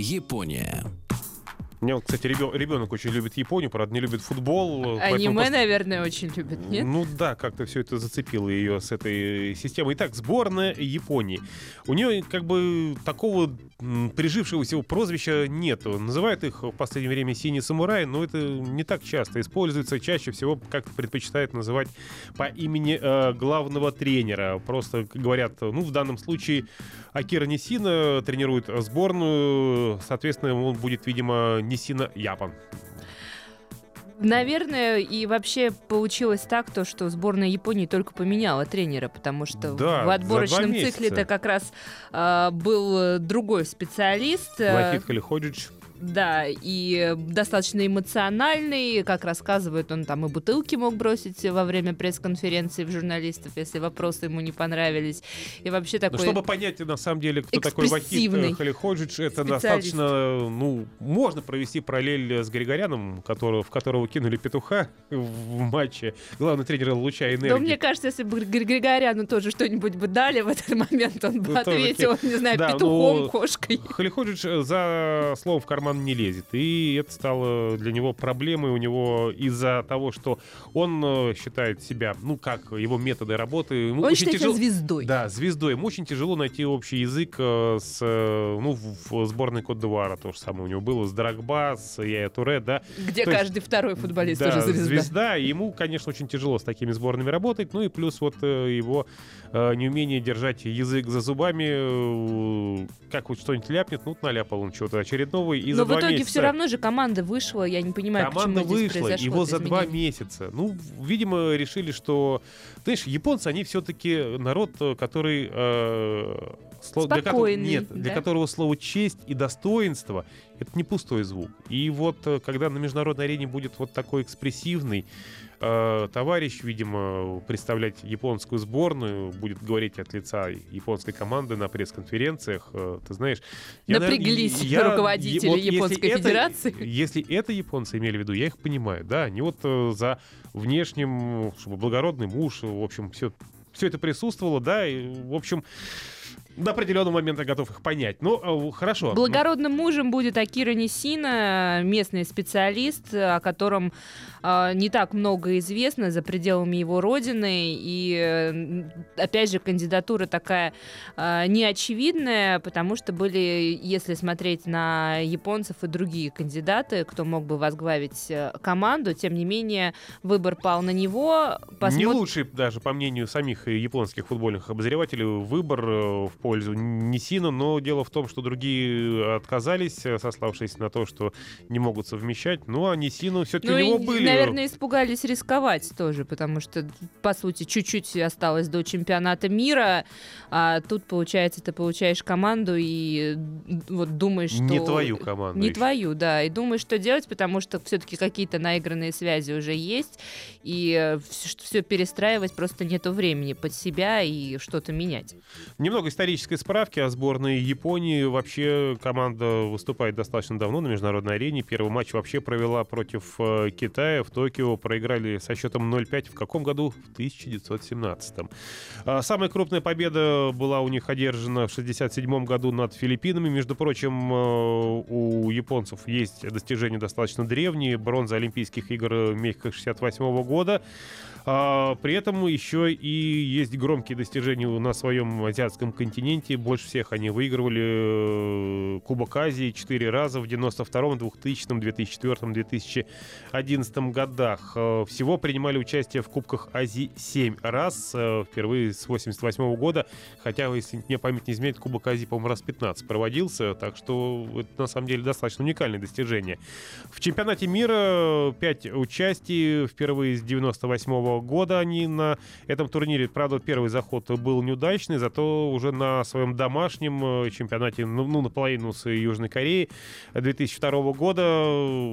Япония. У меня, кстати, ребенок очень любит Японию, правда, не любит футбол. поэтому Аниме, просто- наверное, очень любят, нет? Ну да, как-то все это зацепило ее с этой системой. Итак, сборная Японии. У нее как бы такого прижившегося прозвища нету. Называют их в последнее время «синий самурай», но это не так часто используется. Чаще всего как-то предпочитают называть по имени э, главного тренера. Просто говорят, ну в данном случае Акира Нисина тренирует сборную, соответственно, он будет, видимо, Нисина Япон. Наверное, и вообще получилось так, то, что сборная Японии только поменяла тренера, потому что Да, в отборочном цикле это как раз а, был э, другой специалист. э, Лафит Халиходжич. Да, и достаточно эмоциональный, как рассказывает, он там и бутылки мог бросить во время пресс-конференции в журналистов, если вопросы ему не понравились. И вообще Ну, такой... чтобы понять, на самом деле, кто такой Вахид Халиходжич, это достаточно, ну, можно провести параллель с Григоряном, которого, в которого кинули петуха в матче. Главный тренер Луча Но энергии. мне кажется, если бы Гри- Григоряну тоже что-нибудь бы дали в этот момент, он бы Ну, тоже ответил, не знаю, Да, петухом, ну, кошкой. Халиходжич э, за слово в карман не лезет. И это стало для него проблемой у него из-за того, что он э, считает себя, ну как, его методы работы. ему Он очень тяжело- звездой. Да, звездой. Ему очень тяжело найти общий язык э, с, э, ну, в, сборной Кот-Д'Ивуара то же самое у него было, с Драгба, с Яя Туре, да. Где То есть- каждый второй футболист да, тоже звезда. и ему, конечно, очень тяжело с такими сборными работать, ну и плюс вот его неумение держать язык за зубами, как вот что-нибудь ляпнет, ну, наляпал он чего-то очередного, и за Но в итоге все равно же команда вышла, я не понимаю, Команда почему здесь вышла, произошло его за два месяца. Ну, видимо, решили, что... Знаешь, японцы, они все-таки народ, э, который... э, сло- для Спокойный, нет, для да? которого слово честь и достоинство это не пустой звук. И вот э, когда на международной арене будет вот такой экспрессивный э, товарищ, видимо, представлять японскую сборную, будет говорить от лица японской команды на пресс-конференциях, э, ты знаешь... я, Напряглись я- руководители вот если Японской это- Федерации. если это японцы имели в виду, я их понимаю, да, они вот э, за внешним, чтобы благородный муж, в общем, все, все это присутствовало, да, и, в общем, до определенного момента готов их понять. Ну, э, хорошо. Благородным мужем будет Акира Нисина, местный специалист, о котором э, не так много известно за пределами его родины. И, э, опять же, кандидатура такая э, неочевидная, потому что были, если смотреть на японцев и другие кандидаты, кто мог бы возглавить э, команду, тем не менее, выбор пал на него. Не Посмотрим. лучший, даже по мнению самих японских футбольных обозревателей, выбор э, в пользу Нисина, но дело в том, что другие отказались, э, сославшись на то, что не могут совмещать. Ну, а Нисину все-таки Ну, у него и, были... наверное, испугались рисковать тоже, потому что, по сути, чуть-чуть осталось до чемпионата мира, а тут, получается, ты получаешь команду и вот думаешь, что... Не твою команду. Не еще. твою, да. И думаешь, что делать, потому что все-таки какие-то наигранные связи уже есть, и все перестраивать просто нету времени под себя и что-то менять. Немного исторической справки о сборной Японии. Вообще команда выступает достаточно давно на международной арене. Первый матч вообще провела против э, Китая в Токио. Проиграли со счетом 0-5. В каком году? В 1917. А, Самая крупная победа была у них одержана в 1967 году над Филиппинами. Между прочим, э, у японцев есть достижения достаточно древние. Бронза Олимпийских игр Мехико 68 года. А, При этом еще и есть громкие достижения на своем азиатском континенте. Больше всех они выигрывали э, Кубок Азии 4 раза в 92-м, 2000-м, 2004-м, 2011 годах. Э, всего принимали участие в Кубках Азии 7 раз, э, впервые с 88 -го года. Хотя, если мне память не изменяет, Кубок Азии, по-моему, раз 15 проводился. Так что это, на самом деле, достаточно уникальное достижение. В чемпионате мира 5 участий. Впервые с 98 -го года они на этом турнире. Правда, первый заход был неудачный, зато уже на своем домашнем э, чемпионате, ну, ну наполовину с Южной Кореей 2002 года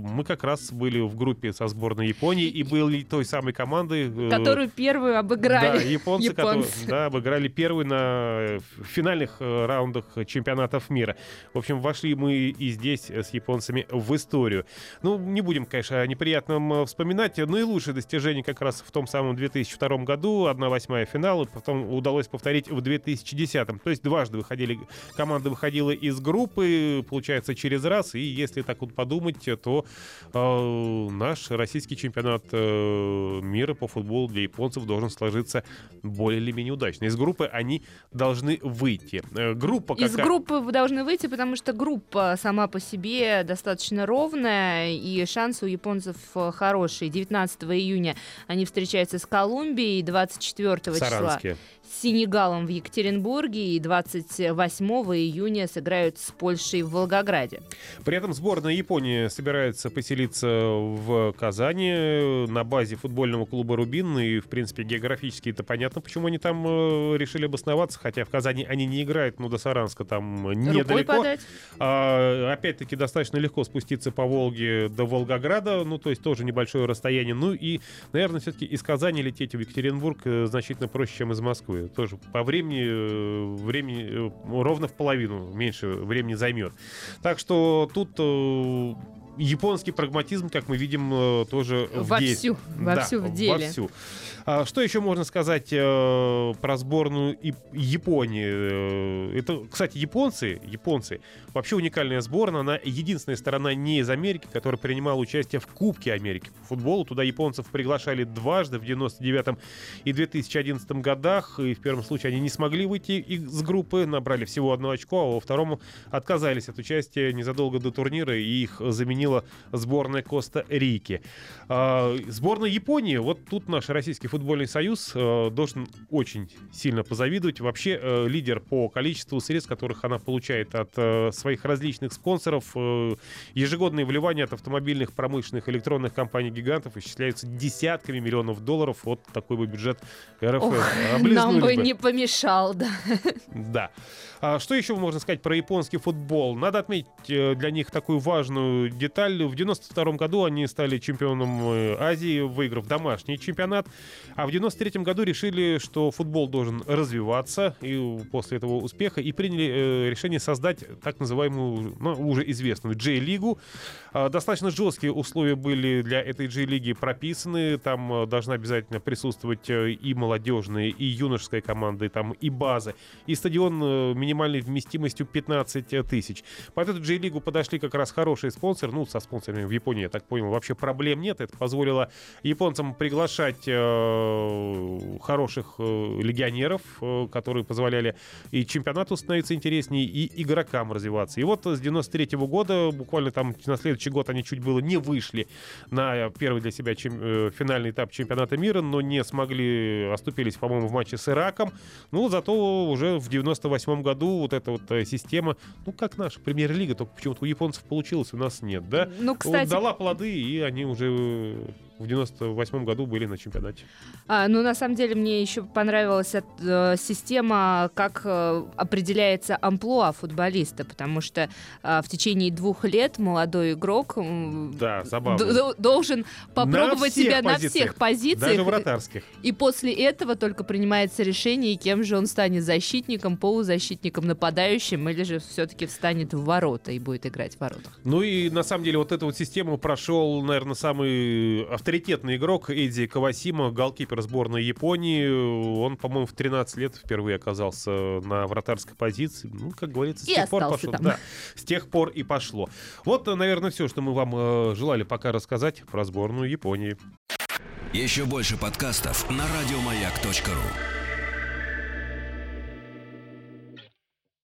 мы как раз были в группе со сборной Японии и были той самой командой... Э, Которую первую обыграли. Да, японцы, японцы. Которые, да, обыграли первую на финальных э, раундах чемпионатов мира. В общем, вошли мы и здесь с японцами в историю. Ну, не будем, конечно, о неприятном вспоминать, но и лучшее достижение как раз в том самом 2002 году, 1-8 финала, потом удалось повторить в 2010. То есть дважды выходили, команда выходила из группы, получается, через раз, и если так вот подумать, то э, наш российский чемпионат э, мира по футболу для японцев должен сложиться более или менее удачно. Из группы они должны выйти. Э, группа Из группы вы должны выйти, потому что группа сама по себе достаточно ровная, и шансы у японцев э, хорошие. 19 июня они встречаются с Колумбией, 24 числа с Сенегалом в Екатеринбурге и 28 июня сыграют с Польшей в Волгограде. При этом сборная Японии собирается поселиться в Казани на базе футбольного клуба «Рубин». И, в принципе, географически это понятно, почему они там э, решили обосноваться. Хотя в Казани они не играют, но до Саранска там недалеко. А, опять-таки, достаточно легко спуститься по Волге до Волгограда. Ну, то есть тоже небольшое расстояние. Ну и, наверное, все-таки из Казани лететь в Екатеринбург э, значительно проще, чем из Москвы тоже по времени, э, времени э, ровно в половину меньше времени займет. Так что тут японский прагматизм, как мы видим, тоже вовсю, в вовсю да, в деле. Вовсю. А что еще можно сказать э, про сборную и Японии? Э, это, кстати, японцы, японцы вообще уникальная сборная. Она единственная сторона не из Америки, которая принимала участие в Кубке Америки по футболу. Туда японцев приглашали дважды в 99 и 2011 годах. И в первом случае они не смогли выйти из группы, набрали всего одно очко, а во втором отказались от участия незадолго до турнира, и их заменила сборная Коста-Рики. А, сборная Японии, вот тут наш российский футбольный союз э, должен очень сильно позавидовать. Вообще э, лидер по количеству средств, которых она получает от э, своих различных спонсоров. Ежегодные вливания от автомобильных, промышленных, электронных компаний-гигантов исчисляются десятками миллионов долларов. Вот такой бы бюджет РФ. Ох, нам бы не помешал, да. Да. А что еще можно сказать про японский футбол? Надо отметить для них такую важную деталь. В 92 году они стали чемпионом э, Азии, выиграв домашний чемпионат. А в 93 году решили, что футбол должен развиваться и после этого успеха и приняли э, решение создать так называемую, ну, уже известную J-лигу. А, достаточно жесткие условия были для этой J-лиги прописаны. Там должна обязательно присутствовать и молодежные, и юношеская команда, и там и базы, и стадион минимальной вместимостью 15 тысяч. Под эту J-лигу подошли как раз хорошие спонсоры. Ну, со спонсорами в Японии, я так понял, вообще проблем нет. Это позволило японцам приглашать э, хороших э, легионеров, э, которые позволяли и чемпионату становиться интереснее, и игрокам развиваться. И вот с 93 -го года, буквально там на следующий год они чуть было не вышли на первый для себя чем, э, финальный этап чемпионата мира, но не смогли, оступились, по-моему, в матче с Ираком. Ну, зато уже в 98 году году вот эта вот э, система, ну, как наша премьер-лига, только почему-то у японцев получилось, у нас нет, да? Ну, кстати... Вот дала плоды, и они уже в 98 году были на чемпионате. А, ну, на самом деле, мне еще понравилась э, система, как э, определяется амплуа футболиста, потому что э, в течение двух лет молодой игрок да, должен попробовать себя позициях, на всех позициях. Даже вратарских. И после этого только принимается решение, кем же он станет защитником, полузащитником, нападающим, или же все-таки встанет в ворота и будет играть в воротах. Ну и на самом деле вот эту вот систему прошел, наверное, самый авторитетный авторитетный игрок Эдди Кавасима, голкипер сборной Японии. Он, по-моему, в 13 лет впервые оказался на вратарской позиции. Ну, как говорится, с и тех пор пошло. Там. Да, с тех пор и пошло. Вот, наверное, все, что мы вам э, желали пока рассказать про сборную Японии. Еще больше подкастов на радиомаяк.ру